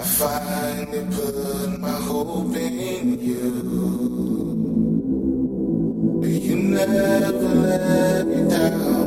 I finally put my hope in you. You never let me down.